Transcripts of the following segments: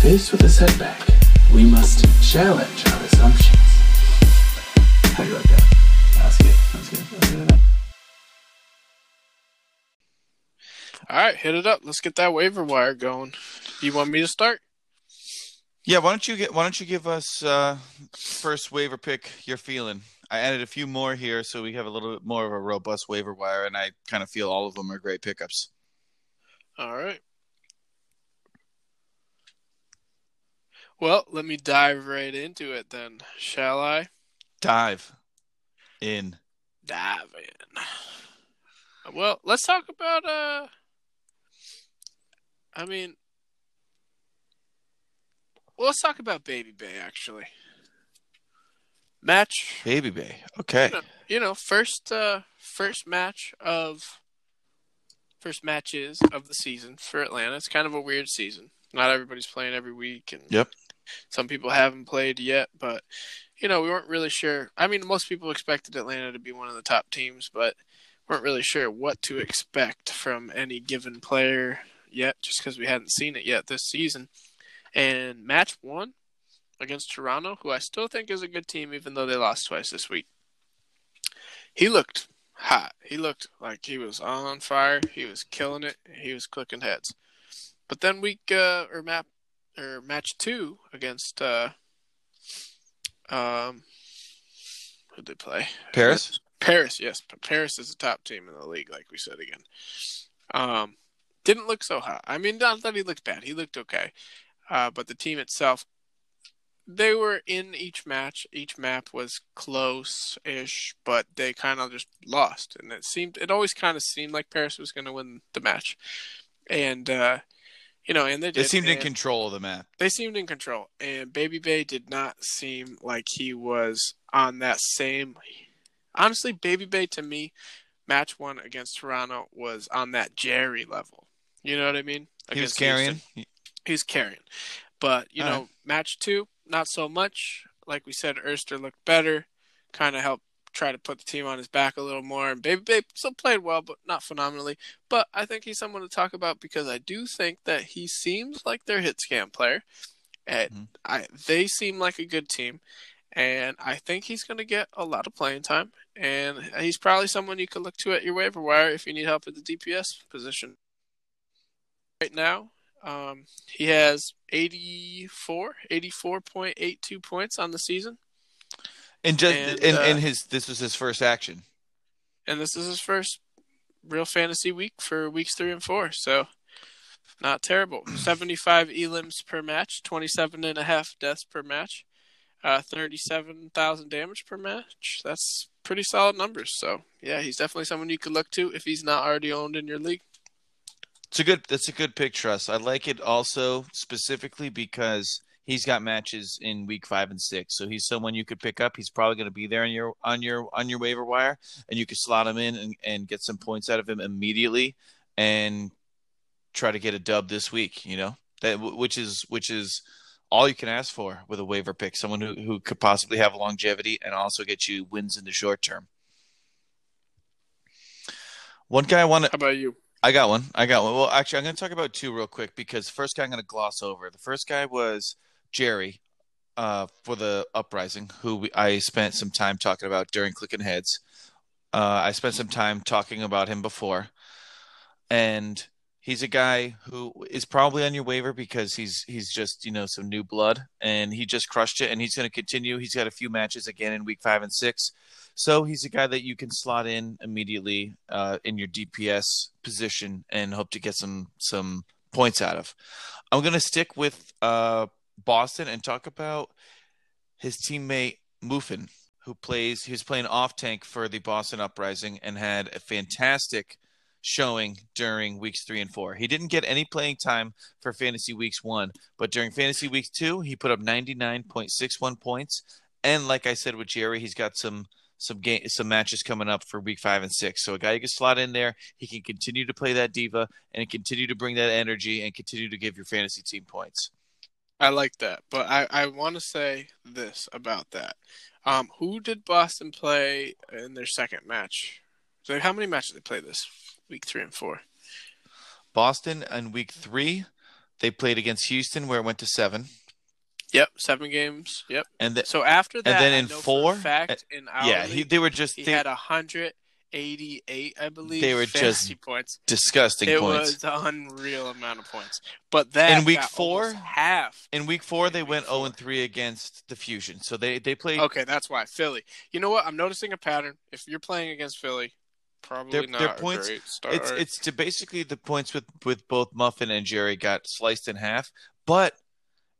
faced with a setback, we must challenge our assumptions. How do you like that? That's good. That's good. That's good. All right, hit it up. Let's get that waiver wire going. You want me to start? Yeah, why don't you get why don't you give us uh first waiver pick you're feeling? I added a few more here so we have a little bit more of a robust waiver wire and I kind of feel all of them are great pickups. All right. Well, let me dive right into it then, shall I? Dive in. Dive in. Well, let's talk about uh I mean well, let's talk about Baby Bay actually. Match Baby Bay. Okay. you know, you know, first uh first match of first matches of the season for Atlanta. It's kind of a weird season. Not everybody's playing every week and Yep. Some people haven't played yet, but you know, we weren't really sure. I mean, most people expected Atlanta to be one of the top teams, but weren't really sure what to expect from any given player yet just because we hadn't seen it yet this season. And match 1 against Toronto, who I still think is a good team even though they lost twice this week. He looked hot. He looked like he was on fire. He was killing it. He was clicking heads. But then week uh, or map or match two against uh, um, who'd they play? Paris? Paris, yes. Paris is the top team in the league, like we said again. Um, didn't look so hot. I mean, not that he looked bad. He looked okay. Uh, but the team itself, they were in each match. Each map was close-ish, but they kind of just lost. And it seemed, it always kind of seemed like Paris was going to win the match. And, uh, you know, and they did. They seemed in control of the map. they seemed in control, and Baby Bay did not seem like he was on that same. Honestly, Baby Bay to me, match one against Toronto was on that Jerry level. You know what I mean? He was carrying. Houston. He's carrying, but you All know, right. match two, not so much. Like we said, Erster looked better, kind of helped try to put the team on his back a little more. And Baby Bay still played well, but not phenomenally. But I think he's someone to talk about because I do think that he seems like their hit scan player. And Mhm. I they seem like a good team. And I think he's going to get a lot of playing time. And he's probably someone you could look to at your waiver wire if you need help at the DPS position. Right now, um, he has 84, 84.82 points on the season. And just And, and, uh, and his this was his first action. and this is his first real fantasy week for weeks three and four. So not terrible. 75 elims per match, 27 and a half deaths per match, uh, 37,000 damage per match. That's pretty solid numbers. So yeah, he's definitely someone you could look to if he's not already owned in your league. It's a good that's a good pick, trust. I like it also specifically because he's got matches in week five and six. So he's someone you could pick up. He's probably gonna be there on your on your on your waiver wire and you could slot him in and, and get some points out of him immediately and try to get a dub this week, you know? That which is which is all you can ask for with a waiver pick, someone who, who could possibly have longevity and also get you wins in the short term. One guy I want to How about you? I got one. I got one. Well, actually, I'm going to talk about two real quick because the first guy I'm going to gloss over. The first guy was Jerry uh, for the Uprising, who we, I spent some time talking about during Clicking Heads. Uh, I spent some time talking about him before, and he's a guy who is probably on your waiver because he's he's just you know some new blood, and he just crushed it, and he's going to continue. He's got a few matches again in week five and six. So he's a guy that you can slot in immediately uh, in your DPS position and hope to get some some points out of. I'm going to stick with uh, Boston and talk about his teammate Muffin, who plays. He was playing off tank for the Boston Uprising and had a fantastic showing during weeks three and four. He didn't get any playing time for fantasy weeks one, but during fantasy week two, he put up 99.61 points. And like I said with Jerry, he's got some some game some matches coming up for week five and six. So a guy you can slot in there, he can continue to play that D.Va and continue to bring that energy and continue to give your fantasy team points. I like that, but I, I want to say this about that. Um, who did Boston play in their second match? So how many matches did they play this week three and four? Boston in week three They played against Houston, where it went to seven, Yep, seven games. Yep. and th- So after that, and then in know for a four- fact in our yeah, he, they were just he they, had a hundred eighty-eight, I believe. They were just points. disgusting It points. was an unreal amount of points. But that In week four- half. In week four, in they week went four. zero and three against the Fusion. So they they played. Okay, that's why Philly. You know what? I'm noticing a pattern. If you're playing against Philly, probably Their- not their a points- great start. It's it's to basically the points with with both Muffin and Jerry got sliced in half. But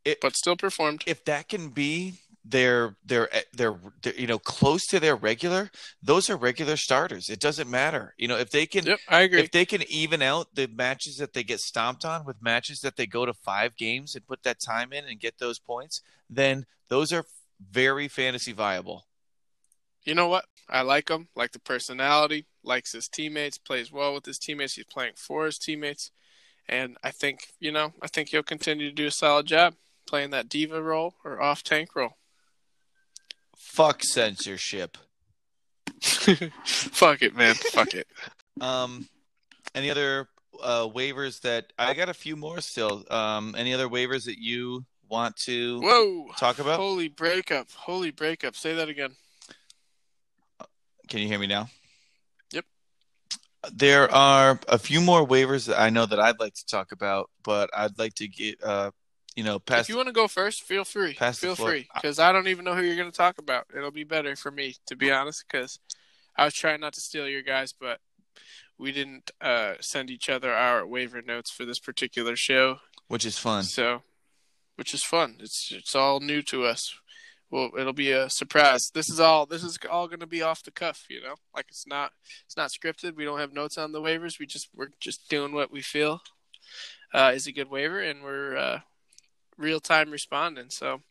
It, but still performed. if that can be their their eh, their, their you know close to their regular, those are regular starters. It doesn't matter. You know if they can Yep, I agree. if they can even out the matches that they get stomped on with matches that they go to five games and put that time in and get those points, then those are very fantasy viable. you know what? I like him. Like the personality. Likes his teammates. Plays well with his teammates. He's playing for his teammates, and I think you know. I think he'll continue to do a solid job playing that D.Va role or off tank role. Fuck censorship. Fuck it, man. Fuck it. Um, any other uh, waivers that I got a few more still. Um, any other waivers that you want to Whoa! talk about? Holy breakup! Holy breakup! Say that again. Can you hear me now? Yep. There are a few more waivers that I know that I'd like to talk about, but I'd like to get uh, you know, pass. if you want to go first, feel free. feel free, because I don't even know who you're going to talk about. It'll be better for me, to be honest, because I was trying not to steal your guys, but we didn't uh, send each other our waiver notes for this particular show, which is fun. so which is fun. It's it's all new to us. Well, it'll be a surprise. This is all. This is all going to be off the cuff, you know. Like it's not. It's not scripted. We don't have notes on the waivers. We just we're just doing what we feel uh, is a good waiver, and we're uh, real time responding. So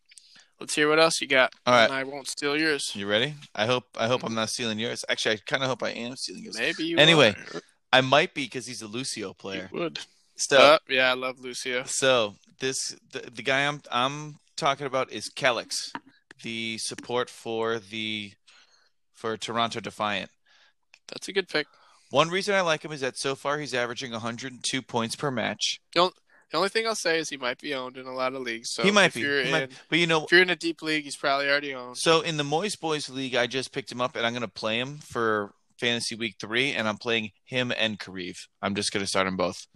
let's hear what else you got. All right. And I won't steal yours. You ready? I hope I hope I'm not stealing yours. Actually, I kind of hope I am stealing yours. Maybe you. Anyway, are. I might be because he's a Lucio player. you would. So, Uh, yeah, I love Lucio. so this the, the guy I'm I'm talking about is Kellex, the support for the for Toronto Defiant. That's a good pick. One reason I like him is that so far he's averaging 102 points per match. The only thing I'll say is he might be owned in a lot of leagues. So he might be, he in, might- but you know, If you're in a deep league, he's probably already owned. So in the Moist Boys League, I just picked him up, and I'm going to play him for Fantasy Week Three, and I'm playing him and Kariv. I'm just going to start them both.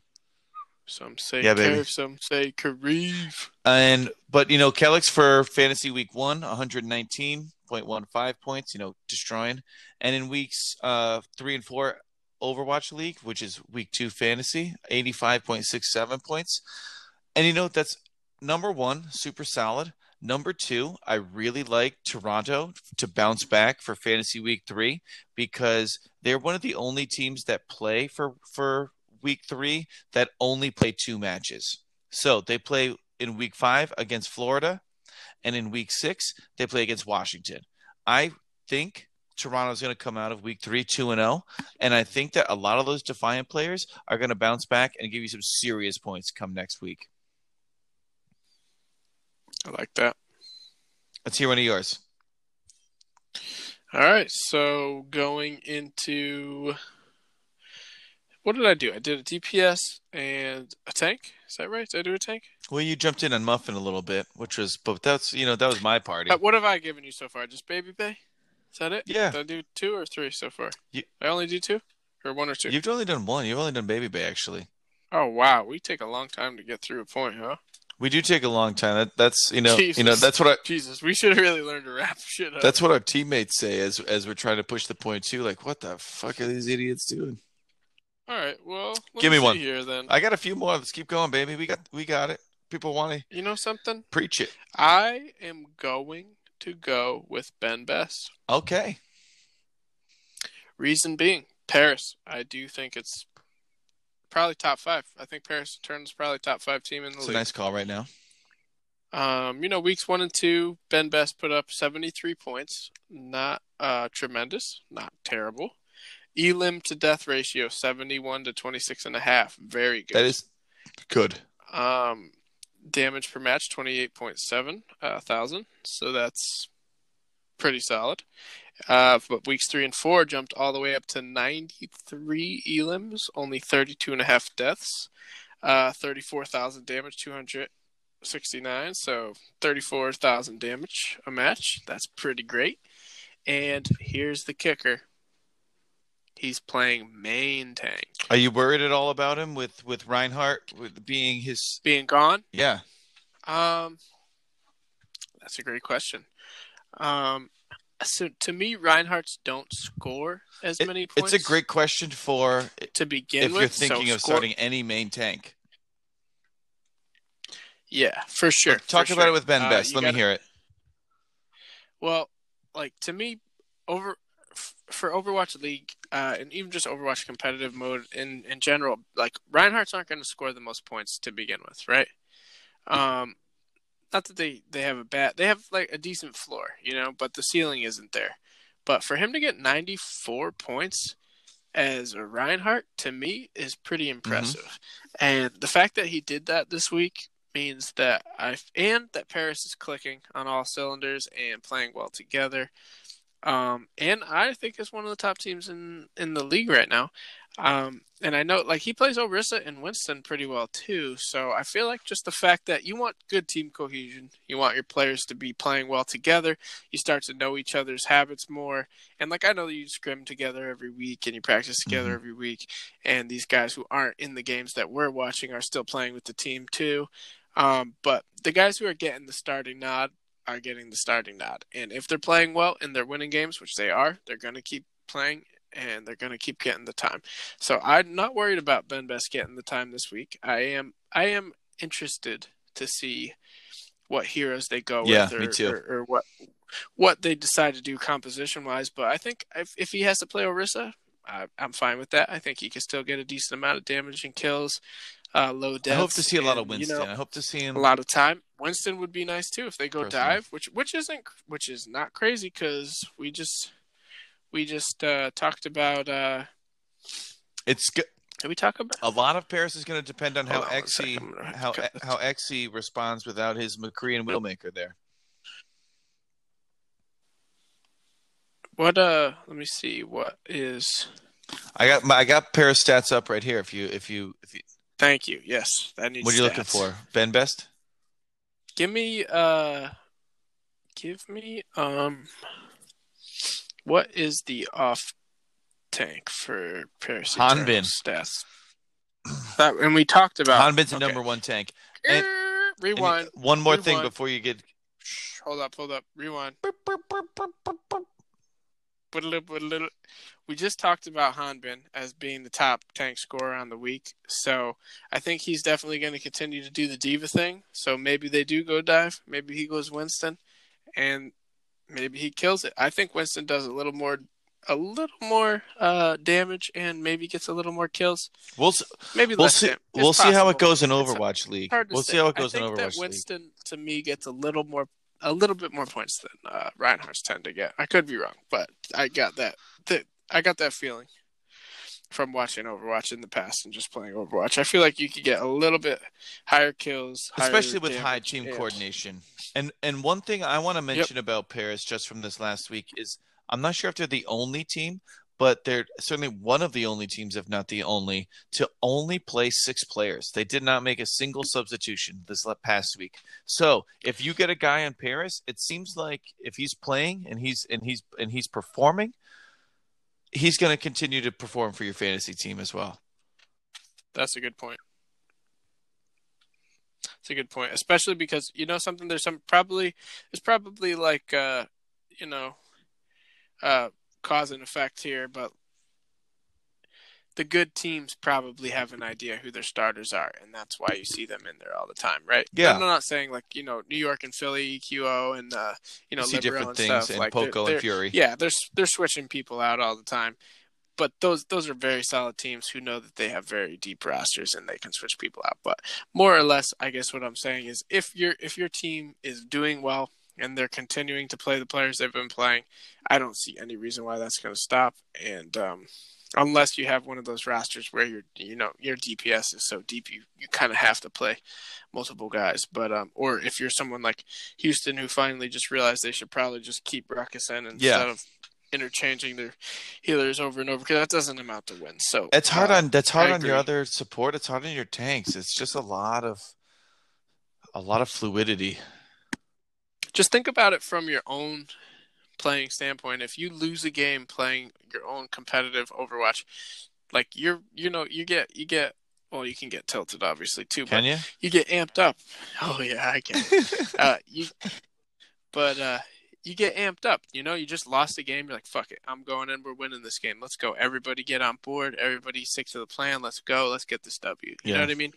Some say Yeah, baby. Kev, some say Kariv. And but you know, Kellex for Fantasy Week One, 119.15 points. You know, destroying. And in weeks uh three and four, Overwatch League, which is Week Two Fantasy, 85.67 points. And you know, that's number one, super solid. Number two, I really like Toronto to bounce back for Fantasy Week Three because they're one of the only teams that play for for Week Three that only play two matches. So they play in Week Five against Florida, and in Week Six they play against Washington. I think Toronto's going to come out of Week Three two and zero, and I think that a lot of those Defiant players are going to bounce back and give you some serious points come next week. I like that. Let's hear one of yours. All right, so going into what did I do? I did a DPS and a tank. Is that right? Did I do a tank? Well, you jumped in on Muffin a little bit, which was, but that's you know that was my party. Uh, what have I given you so far? Just Baby Bay? Is that it? Yeah. Did I do two or three so far? You- I only do two, or one or two. You've only done one. You've only done Baby Bay actually. Oh wow, we take a long time to get through a point, huh? We do take a long time. That, that's you know you know that's what I, Jesus, we should have really learned to wrap shit up. That's what our teammates say as as we're trying to push the point too. Like, what the fuck are these idiots doing? all right. Well, Give me see one. here then. I got a few more. Let's keep going, baby. We got we got it. People want to You know something? preach it. I am going to go with Ben Best. Okay. Reason being, Paris. I do think it's probably top five. I think Paris turns probably top five team in the league. It's a league. nice call right now. Um, you know, weeks one and two, Ben Best put up seventy three points. Not uh tremendous, not terrible. Elim to death ratio seventy one to twenty six and a half. Very good. That is good. Um, damage per match twenty eight point seven uh, thousand. So that's pretty solid. Uh, but weeks three and four jumped all the way up to ninety three elims, only thirty two and a half deaths. uh, thirty-four thousand damage, two hundred sixty-nine. So thirty-four thousand damage a match. That's pretty great. And here's the kicker: he's playing main tank. Are you worried at all about him with with Reinhardt with being his? Being gone, Yeah, Um, that's a great question. Um, so to me, Reinhardt's don't score as It- many points. it's a great question for to begin if with. you're so thinking of score- starting any main tank. yeah, for sure. Talk for about sure. it with Ben Uh, Best. Let gotta- me hear it. Well, like to me, over for Overwatch League uh, and even just Overwatch competitive mode in in general, like Reinhardt's aren't going to score the most points to begin with, right? Um, not that they they have a bad, they have like a decent floor, you know, but the ceiling isn't there. But for him to get 94 points as a Reinhardt to me is pretty impressive. And the fact that he did that this week means that I and that Paris is clicking on all cylinders and playing well together. Um, and I think is one of the top teams in in the league right now. Um, and I know like he plays Orisa and Winston pretty well too. So I feel like just the fact that you want good team cohesion, you want your players to be playing well together. You start to know each other's habits more. And like I know you scrim together every week and you practice together Mhm. every week. And these guys who aren't in the games that we're watching are still playing with the team too. Um, but the guys who are getting the starting nod are getting the starting nod. And if they're playing well and they're winning games, which they are, they're going to keep playing and they're going to keep getting the time. So I'm not worried about Ben Best getting the time this week. I am I am interested to see what heroes they go Yeah, with or, me too. or, or what what they decide to do composition wise. But I think if, if he has to play Orisa, I, I'm fine with that. I think he can still get a decent amount of damage and kills, uh, low I hope to see a lot of and, you Winston. know, I hope to see him. a lot of time. Winston would be nice too if they go Personally. dive, which which isn't which is not crazy because we just we just uh, talked about. Uh, It's good. did we talk about? A lot of Paris is going to depend on how on one second, Xe I'm gonna have to how how Xe responds without his McCree and Wheelmaker there. What uh? Let me see. What is? I got my, I got Paris stats up right here. If you if you if you Thank you. Yes, that needs. what are you looking for? Ben Best. Give me uh. Give me um. What is the off tank for Paris? Hanbin. Stats. That, and we talked about Hanbin's the number one tank. and- Er, And Rewind. one more thing before you get. Hold up, hold up. Rewind. Put a little, put a little. We just talked about Hanbin as being the top tank scorer on the week, so I think he's definitely going to continue to do the D.Va thing. So maybe they do go dive. Maybe he goes Winston, and maybe he kills it. I think Winston does a little more, a little more uh, damage, and maybe gets a little more kills. We'll Maybe we'll see we'll see how it goes in It's Overwatch League. We'll say. see how it goes I in Overwatch League. Winston to me gets a little more, a little bit more points than uh, Reinhardt's tend to get. I could be wrong, but I got that. that I got that feeling from watching Overwatch in the past and just playing Overwatch. I feel like you could get a little bit higher kills, higher especially with high team and- coordination. And and one thing I want to mention about Paris just from this last week is I'm not sure if they're the only team, but they're certainly one of the only teams, if not the only, to only play six players. They did not make a single substitution this past week. So if you get a guy in Paris, it seems like if he's playing and he's and he's and he's performing, he's going to continue to perform for your fantasy team as well. That's a good point. That's a good point, especially because you know something. There's some probably there's probably like uh you know uh cause and effect here, but the good teams probably have an idea who their starters are, and that's why you see them in there all the time, right? Yeah. I'm not saying like you know New York and Philly, EQO, and uh, you know You see different and things stuff. in like they're- Poko they're- and Fury. yeah, they're they're switching people out all the time, but those those are very solid teams who know that they have very deep rosters and they can switch people out. But more or less, I guess what I'm saying is if your if your team is doing well and they're continuing to play the players they've been playing, I don't see any reason why that's going to stop. And um, unless you have one of those rosters where your you know your DPS is so deep you you kind of have to play multiple guys. But um, or if you're someone like Houston who finally just realized they should probably just keep Ruckus in instead Yeah. of interchanging their healers over and over because that doesn't amount to wins. So It's hard uh, on that's hard on your other support. It's hard on your tanks. It's just a lot of a lot of fluidity. Just think about it from your own playing standpoint. If you lose a game playing your own competitive Overwatch, like you're you know you get you get well you can get tilted obviously too, Can but you? you get amped up. Oh yeah, I can. uh, you, but uh, you get amped up. You know, you just lost a game. You're like, fuck it, I'm going in. We're winning this game. Let's go. Everybody get on board. Everybody stick to the plan. Let's go. Let's get this W. You Yeah. know what I mean?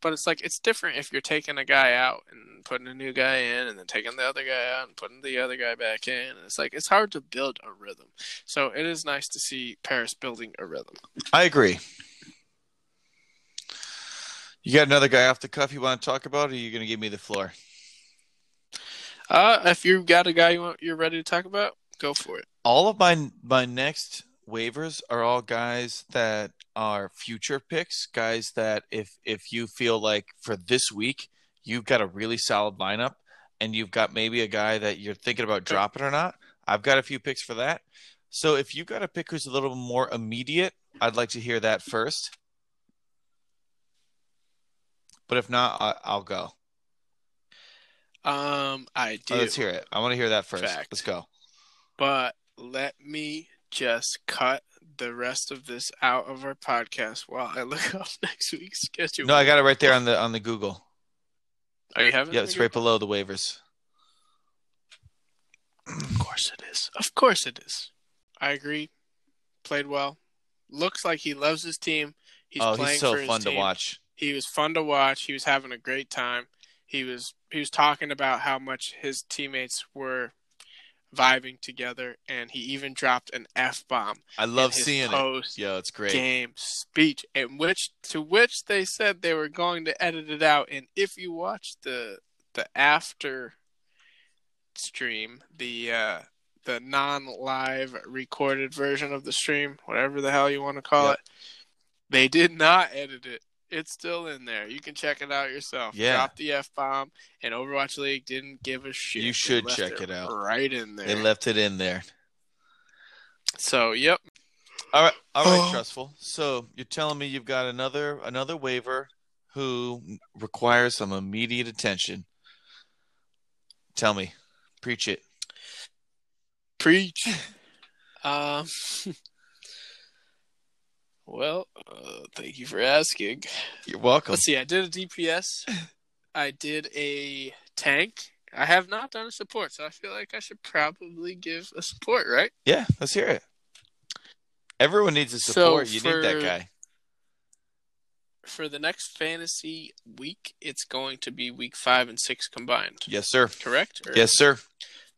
But it's like it's different if you're taking a guy out and putting a new guy in, and then taking the other guy out and putting the other guy back in. And it's like it's hard to build a rhythm. So it is nice to see Paris building a rhythm. I agree. You got another guy off the cuff you want to talk about, or are you going to give me the floor? Uh, if you've got a guy you want, you're ready to talk about, go for it. All of my my next waivers are all guys that are future picks, guys that if if you feel like for this week you've got a really solid lineup and you've got maybe a guy that you're thinking about dropping or not, I've got a few picks for that. So if you got a pick who's a little more immediate, I'd like to hear that first. But if not, I, I'll go. Um, I do. Oh, let's hear it. I want to hear that first. Fact. Let's go. But let me just cut the rest of this out of our podcast while I look up next week's schedule. No, I got it right there on the on the Google. Are you having? Yeah, it's right below the waivers. Of course it is. Of course it is. I agree. Played well. Looks like he loves his team. He's oh, playing he's so for his fun to watch. He was fun to watch. He was having a great time. He was he was talking about how much his teammates were vibing together, and he even dropped an f bomb. I love seeing it. post Yo, it's great. game speech, in which to which they said they were going to edit it out. And if you watch the the after stream, the uh, the non live recorded version of the stream, whatever the hell you want to call Yep. it, they did not edit it. It's still in there. You can check it out yourself. Yeah. Drop the F bomb, and Overwatch League didn't give a shit. You should check it out. Right in there. They left it in there. so, yep. All right, all right, Oh. trustful. So you're telling me you've got another another waiver who requires some immediate attention. Tell me, preach it. Preach. um. Well, uh, thank you for asking. You're welcome. Let's see. I did a DPS. I did a tank. I have not done a support, so I feel like I should probably give a support, right? Yeah, let's hear it. Everyone needs a So support. you need that guy. For the next fantasy week, it's going to be week five and six combined. Yes, sir. Correct? Or- Yes, sir.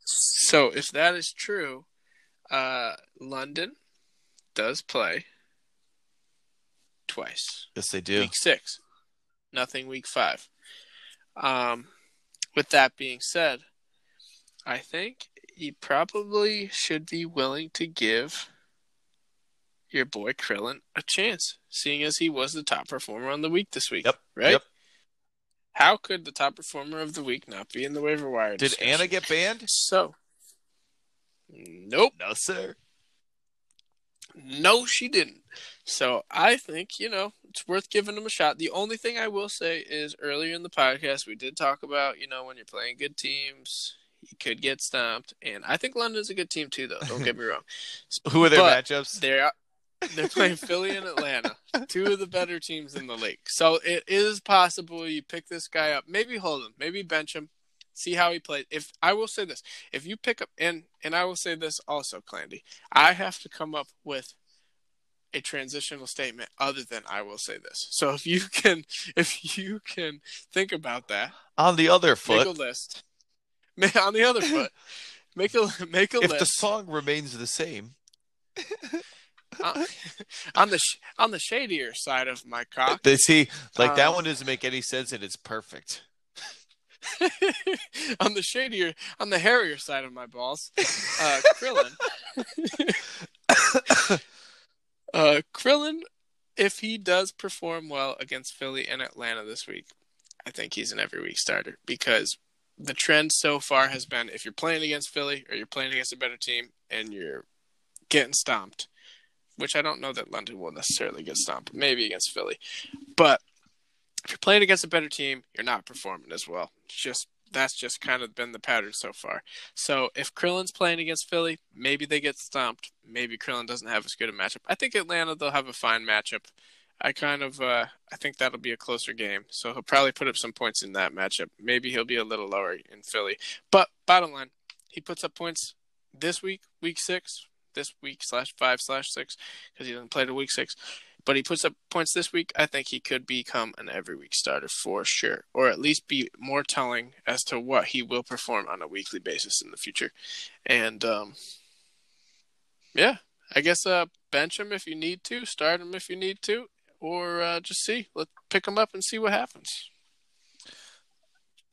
So if that is true, uh, London does play twice. Yes, they do. week six, nothing week five. Um, with that being said, I think you probably should be willing to give your boy Krillin a chance, seeing as he was the top performer on the week this week. Yep, Right? yep. How could the top performer of the week not be in the waiver wire? Did discussion? Ana get banned? So, nope. No, sir. No, she didn't. So I think, you know, it's worth giving them a shot. The only thing I will say is earlier in the podcast, we did talk about, you know, when you're playing good teams, you could get stomped. And I think London's a good team too, though. Don't get me wrong. Who are their But matchups? They're they're playing Philly and Atlanta, two of the better teams in the league. So it is possible you pick this guy up, maybe hold him, maybe bench him, see how he plays. If I will say this, if you pick up and and I will say this also, Clandy, I have to come up with a transitional statement other than I will say this. So if you can if you can think about that, On the other foot, make a list. On the other foot, make a make a if list the song remains the same, on, on the sh- on the shadier side of my cock. they see like that Um, one doesn't make any sense and it's perfect. on the shadier, on the hairier side of my balls, uh, Krillin. uh, Krillin, if he does perform well against Philly and Atlanta this week, I think he's an every week starter because the trend so far has been if you're playing against Philly or you're playing against a better team and you're getting stomped, which I don't know that London will necessarily get stomped, maybe against Philly. But if you're playing against a better team, you're not performing as well. It's just that's just kind of been the pattern so far. So if Krillin's playing against Philly, maybe they get stomped. Maybe Krillin doesn't have as good a matchup. I think Atlanta they'll have a fine matchup. I kind of uh, I think that'll be a closer game. So he'll probably put up some points in that matchup. Maybe he'll be a little lower in Philly. But bottom line, he puts up points this week, week six, this week slash five slash six, because he doesn't play the week six but he puts up points this week. I think he could become an every week starter for sure, or at least be more telling as to what he will perform on a weekly basis in the future. And um, yeah, I guess uh, bench him if you need to, start him if you need to, or uh, just see. Let's pick him up and see what happens.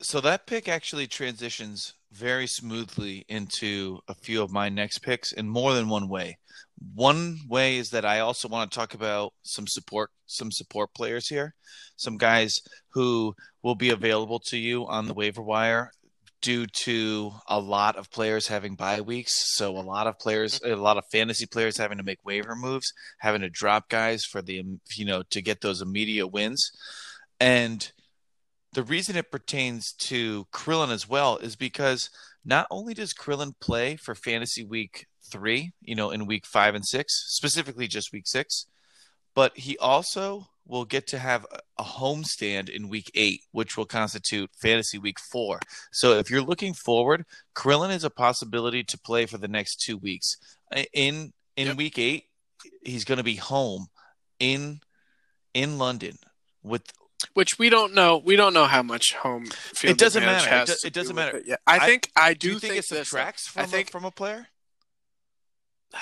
So that pick actually transitions very smoothly into a few of my next picks in more than one way. One way is that I also want to talk about some support some support players here, some guys who will be available to you on the waiver wire due to a lot of players having bye weeks. So a lot of players, a lot of fantasy players having to make waiver moves, having to drop guys for the you know to get those immediate wins, and the reason it pertains to Krillin as well is because not only does Krillin play for fantasy week three, you know, in week five and six, specifically just week six, but he also will get to have a home stand in week eight, which will constitute fantasy week four. So if you're looking forward, Krillin is a possibility to play for the next two weeks. In in yep. week eight, he's going to be home in in London with which we don't know. We don't know how much home field. It doesn't matter. It, do, it doesn't matter. It. Yeah, I, I think I do, do think, think it uh, subtracts from, I think, a, from a player.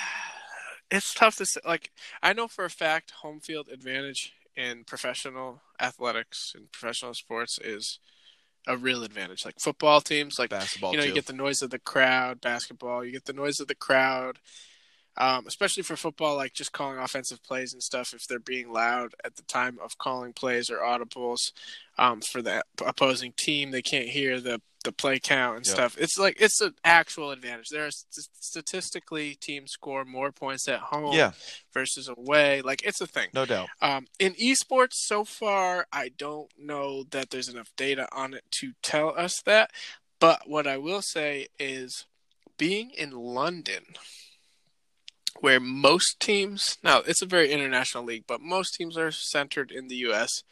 It's tough to say. Like I know for a fact, home field advantage in professional athletics and professional sports is a real advantage. Like football teams, like basketball, you know, too. you get the noise of the crowd. Basketball, you get the noise of the crowd um, especially for football, like just calling offensive plays and stuff. If they're being loud at the time of calling plays or audibles um, for the opposing team, they can't hear the the play count and yep. stuff. It's like it's an actual advantage. There are st- statistically teams score more points at home yeah. versus away. Like it's a thing, no doubt. Um, in esports, so far, I don't know that there's enough data on it to tell us that. But what I will say is, being in London where most teams now it's a very international league, but most teams are centered in the U.S.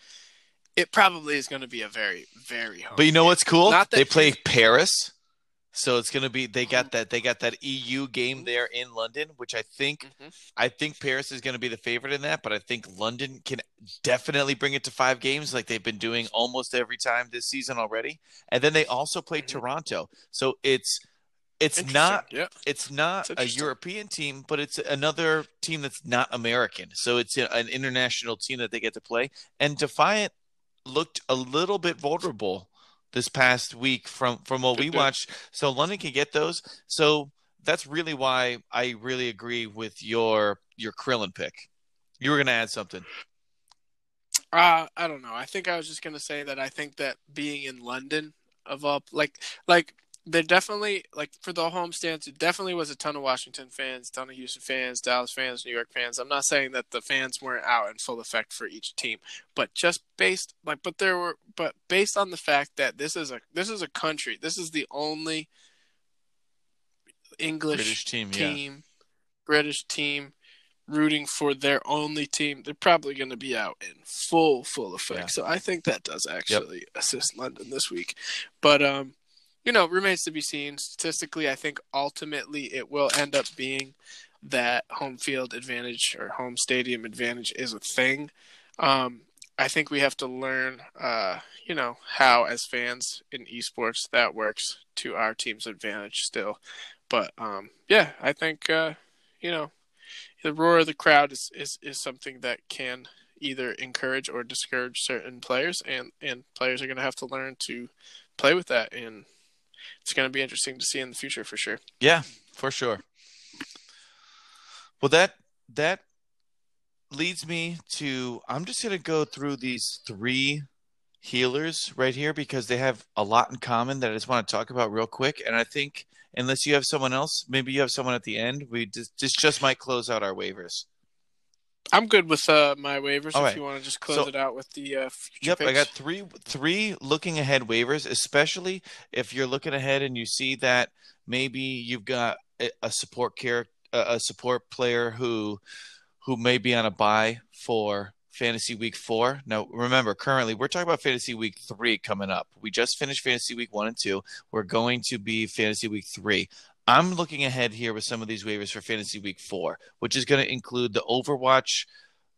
It probably is going to be a very, very. But you know what's cool? they play Paris, so it's going to be. They got that. They got that EU game there in London, which I think. Mm-hmm. I think Paris is going to be the favorite in that, but I think London can definitely bring it to five games, like they've been doing almost every time this season already. And then they also play mm-hmm. Toronto, so it's it's not yeah. it's not a European team, but it's another team that's not American. So it's an international team that they get to play. And Defiant looked a little bit vulnerable this past week from from what we watched. So London can get those. So that's really why I really agree with your your Krillin pick. You were going to add something. Uh, I don't know. I think I was just going to say that I think that being in London of all like like there definitely like for the homestands, it definitely was a ton of Washington fans, ton of Houston fans, Dallas fans, New York fans. I'm not saying that the fans weren't out in full effect for each team, but just based like but there were but based on the fact that this is a this is a country, this is the only English British team, team yeah. British team rooting for their only team, they're probably going to be out in full full effect. Yeah. So I think that does actually yep. assist London this week. But um you know, remains to be seen. Statistically, I think ultimately it will end up being that home field advantage or home stadium advantage is a thing. Um, I think we have to learn, uh, you know, how as fans in esports that works to our team's advantage still. But um, yeah, I think uh, you know the roar of the crowd is, is, is something that can either encourage or discourage certain players, and and players are going to have to learn to play with that and it's going to be interesting to see in the future for sure. Yeah, for sure. Well, that that leads me to I'm just going to go through these three healers right here because they have a lot in common that I just want to talk about real quick. And I think unless you have someone else. Maybe you have someone at the end. We just just, just might close out our waivers. I'm good with uh, my waivers. All if right. you want to just close So- it out with the uh, future Yep, I picks. got three three looking ahead waivers, especially if you're looking ahead and you see that maybe you've got a, support care a support player who who may be on a buy for fantasy week 4. Now, remember, currently we're talking about fantasy week 3 coming up. We just finished fantasy week 1 and 2. We're going to be fantasy week 3. I'm looking ahead here with some of these waivers for fantasy week 4, which is going to include the Overwatch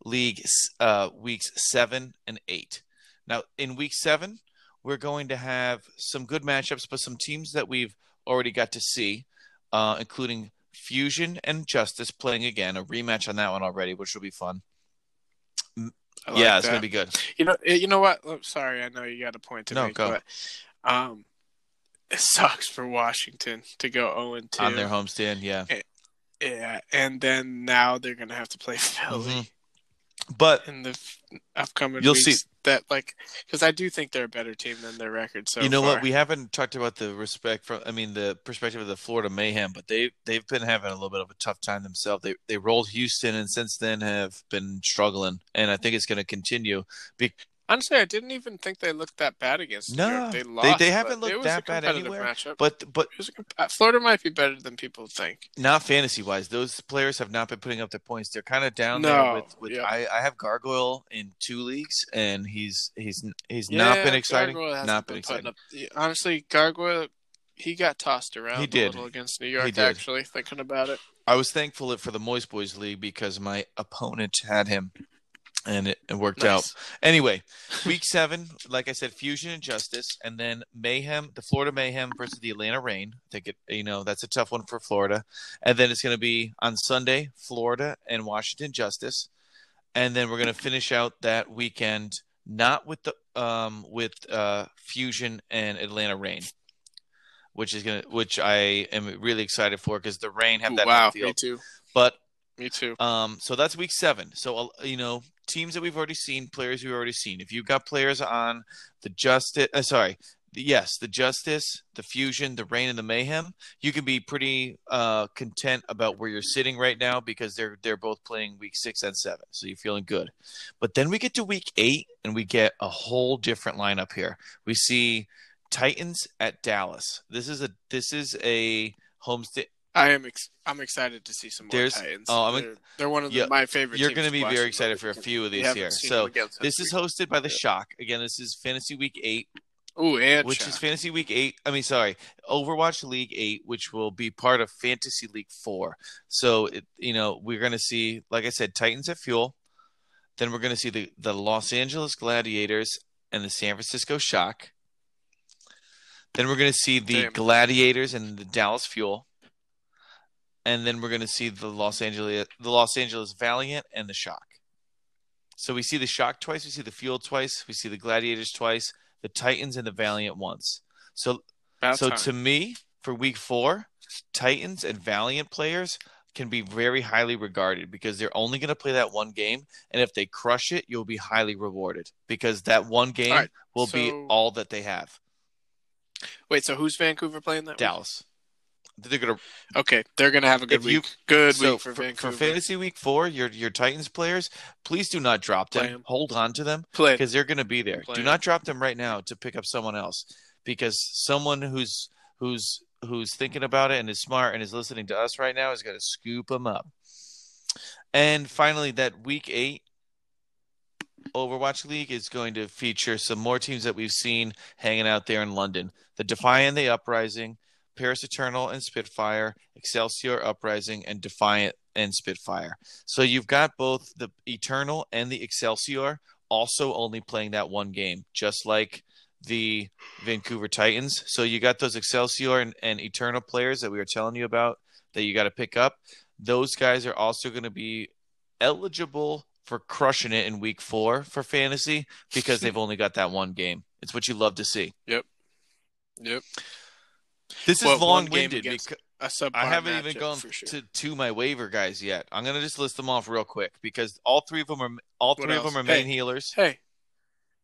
League uh, weeks seven and eight. Now, in week seven, we're going to have some good matchups, but some teams that we've already got to see, uh, including Fusion and Justice playing again, a rematch on that one already, which will be fun. Like yeah, it's that. going to be good. You know, you know what? Oh, sorry, I know you got a point to No, make, go. but um, it sucks for Washington to go zero and two On their homestand, yeah. Yeah, and then now they're gonna have to play Philly Mhm. But in the f- upcoming You'll weeks. see. that like because I do think they're a better team than their record. So you know far. what? We haven't talked about the respect from. I mean, the perspective of the Florida Mayhem, but they they've been having a little bit of a tough time themselves. They they rolled Houston, and since then have been struggling, and I think it's going to continue. Be- honestly, I didn't even think they looked that bad against New No, York. They they- lost. they but haven't looked that bad anywhere, Matchup. but but It was a comp- uh, Florida might be better than people think. not fantasy wise. Those players have not been putting up their points. They're kind of down No, there with. with yeah. I, I have Gargoyle in two leagues, and he's he's he's not been exciting. Hasn't been been exciting. Up, honestly, Gargoyle, he got tossed around He a did. little against New York. Actually, thinking about it, I was thankful for the Moist Boys League because my opponent had him, and it, it worked out. Anyway, week seven, like I said, Fusion and Justice, and then Mayhem, the Florida Mayhem versus the Atlanta Reign. I think it, you know, that's a tough one for Florida. And then it's going to be on Sunday, Florida and Washington Justice, and then we're going to finish out that weekend not with the um with uh Fusion and Atlanta Reign, which is gonna which I am really excited for because the Reign have Ooh, that wow, home me too. But Me too. um, so that's week seven. So uh, you know, teams that we've already seen, players we've already seen. If you've got players on the Justice, uh, sorry, the, yes, the Justice, the Fusion, the Reign, and the Mayhem, you can be pretty uh, content about where you're sitting right now because they're they're both playing week six and seven, so you're feeling good. But then we get to week eight, and we get a whole different lineup here. We see Titans at Dallas. This is a this is a homestand. I am. Ex- I'm excited to see some more There's- Titans. oh, I'm- they're, they're one of the, Yeah, my favorite. You're going to be very excited for a few of these here. So this is hosted by the Shock. Again, this is Fantasy Week Eight, Ooh, and which Shaq. is Fantasy Week Eight. I mean, sorry, Overwatch League Eight, which will be part of Fantasy League Four. So it, you know, we're going to see, like I said, Titans at Fuel. Then we're going to see the the Los Angeles Gladiators and the San Francisco Shock. Then we're going to see the Damn. Gladiators and the Dallas Fuel. And then we're going to see the Los Angeles the Los Angeles Valiant and the Shock. So we see the Shock twice, we see the Fuel twice, we see the Gladiators twice, the Titans and the Valiant once. So About so time. to me, for week four, Titans and Valiant players can be very highly regarded because they're only going to play that one game, and if they crush it, you'll be highly rewarded because that one game right, will be all that they have. Wait, so who's Vancouver playing that? week? They're to Okay, they're gonna have a good you- week. Good so week for, for, for fantasy week four, your your Titans players, please do not drop them. Hold on to them because they're going to be there. Play Do not drop them right now to pick up someone else because someone who's who's who's thinking about it and is smart and is listening to us right now is to scoop them up. And finally, that week eight Overwatch League is going to feature some more teams that we've seen hanging out there in London: the Defiant, the Uprising, Paris Eternal, and Spitfire, Excelsior Uprising, and Defiant and Spitfire. So you've got both the Eternal and the Excelsior also only playing that one game, just like the Vancouver Titans. So you got those Excelsior and, and Eternal players that we were telling you about that you got to pick up. Those guys are also going to be eligible for crushing it in week four for fantasy because they've only got that one game. It's what you love to see. Yep. Yep. This is Well, long-winded because I haven't even gone sure. to, to my waiver guys yet. I'm gonna just list them off real quick because all three of them are all What three of them are main healers. Hey,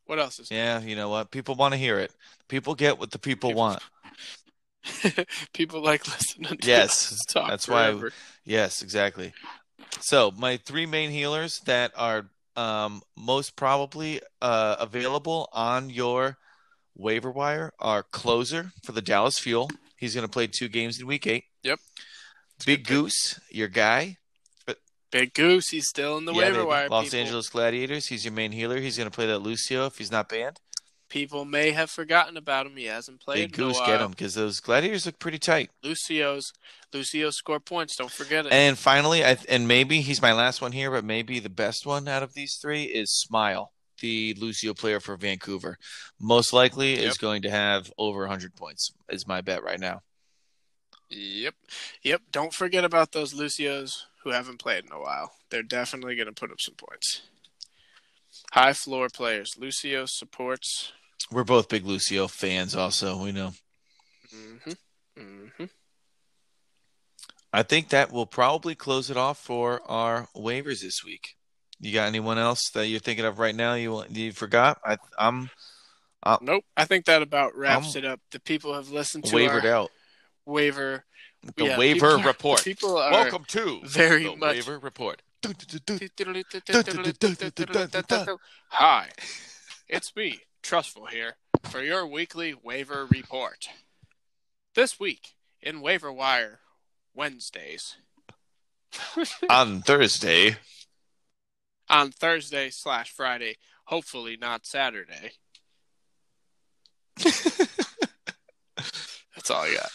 what else is? Yeah, you know what? People want to hear it. People get what the people People- want. People like listening to Yes, that's why- forever. Yes, exactly. So my three main healers that are um, most probably uh, available on your waiver wire our closer for the Dallas Fuel. He's going to play two games in Week Eight. Yep. Big good pick. Goose, your guy. Big Goose, he's still in the Yeah, waiver baby. wire. Los people. Angeles Gladiators. He's your main healer. He's going to play that Lucio if he's not banned. People may have forgotten about him. He hasn't played Big in a Goose, get him because those Gladiators look pretty tight. Lucio's Lucio score points. Don't forget it. And finally, I and maybe he's my last one here, but maybe the best one out of these three is Slime, the Lucio player for Vancouver. Most likely is going to have over 100 points. Is my bet right now. Yep. Yep. Don't forget about those Lucios who haven't played in a while. They're definitely going to put up some points. High floor players. Lucio supports. We're both big Lucio fans, also. We know. hmm hmm I think that will probably close it off for our waivers this week. You got anyone else that you're thinking of right now? You you forgot? I, I'm uh, Nope. I think that about wraps I'm it up. The people have listened to wavered our out. waiver. The yeah, waiver people are- report. People are Welcome to very the much- waiver report. Hi, it's me, Trustful here, for your weekly waiver report. This week in Waiver Wire Wednesdays On Thursday, on Thursday slash Friday. Hopefully not Saturday. That's all I got.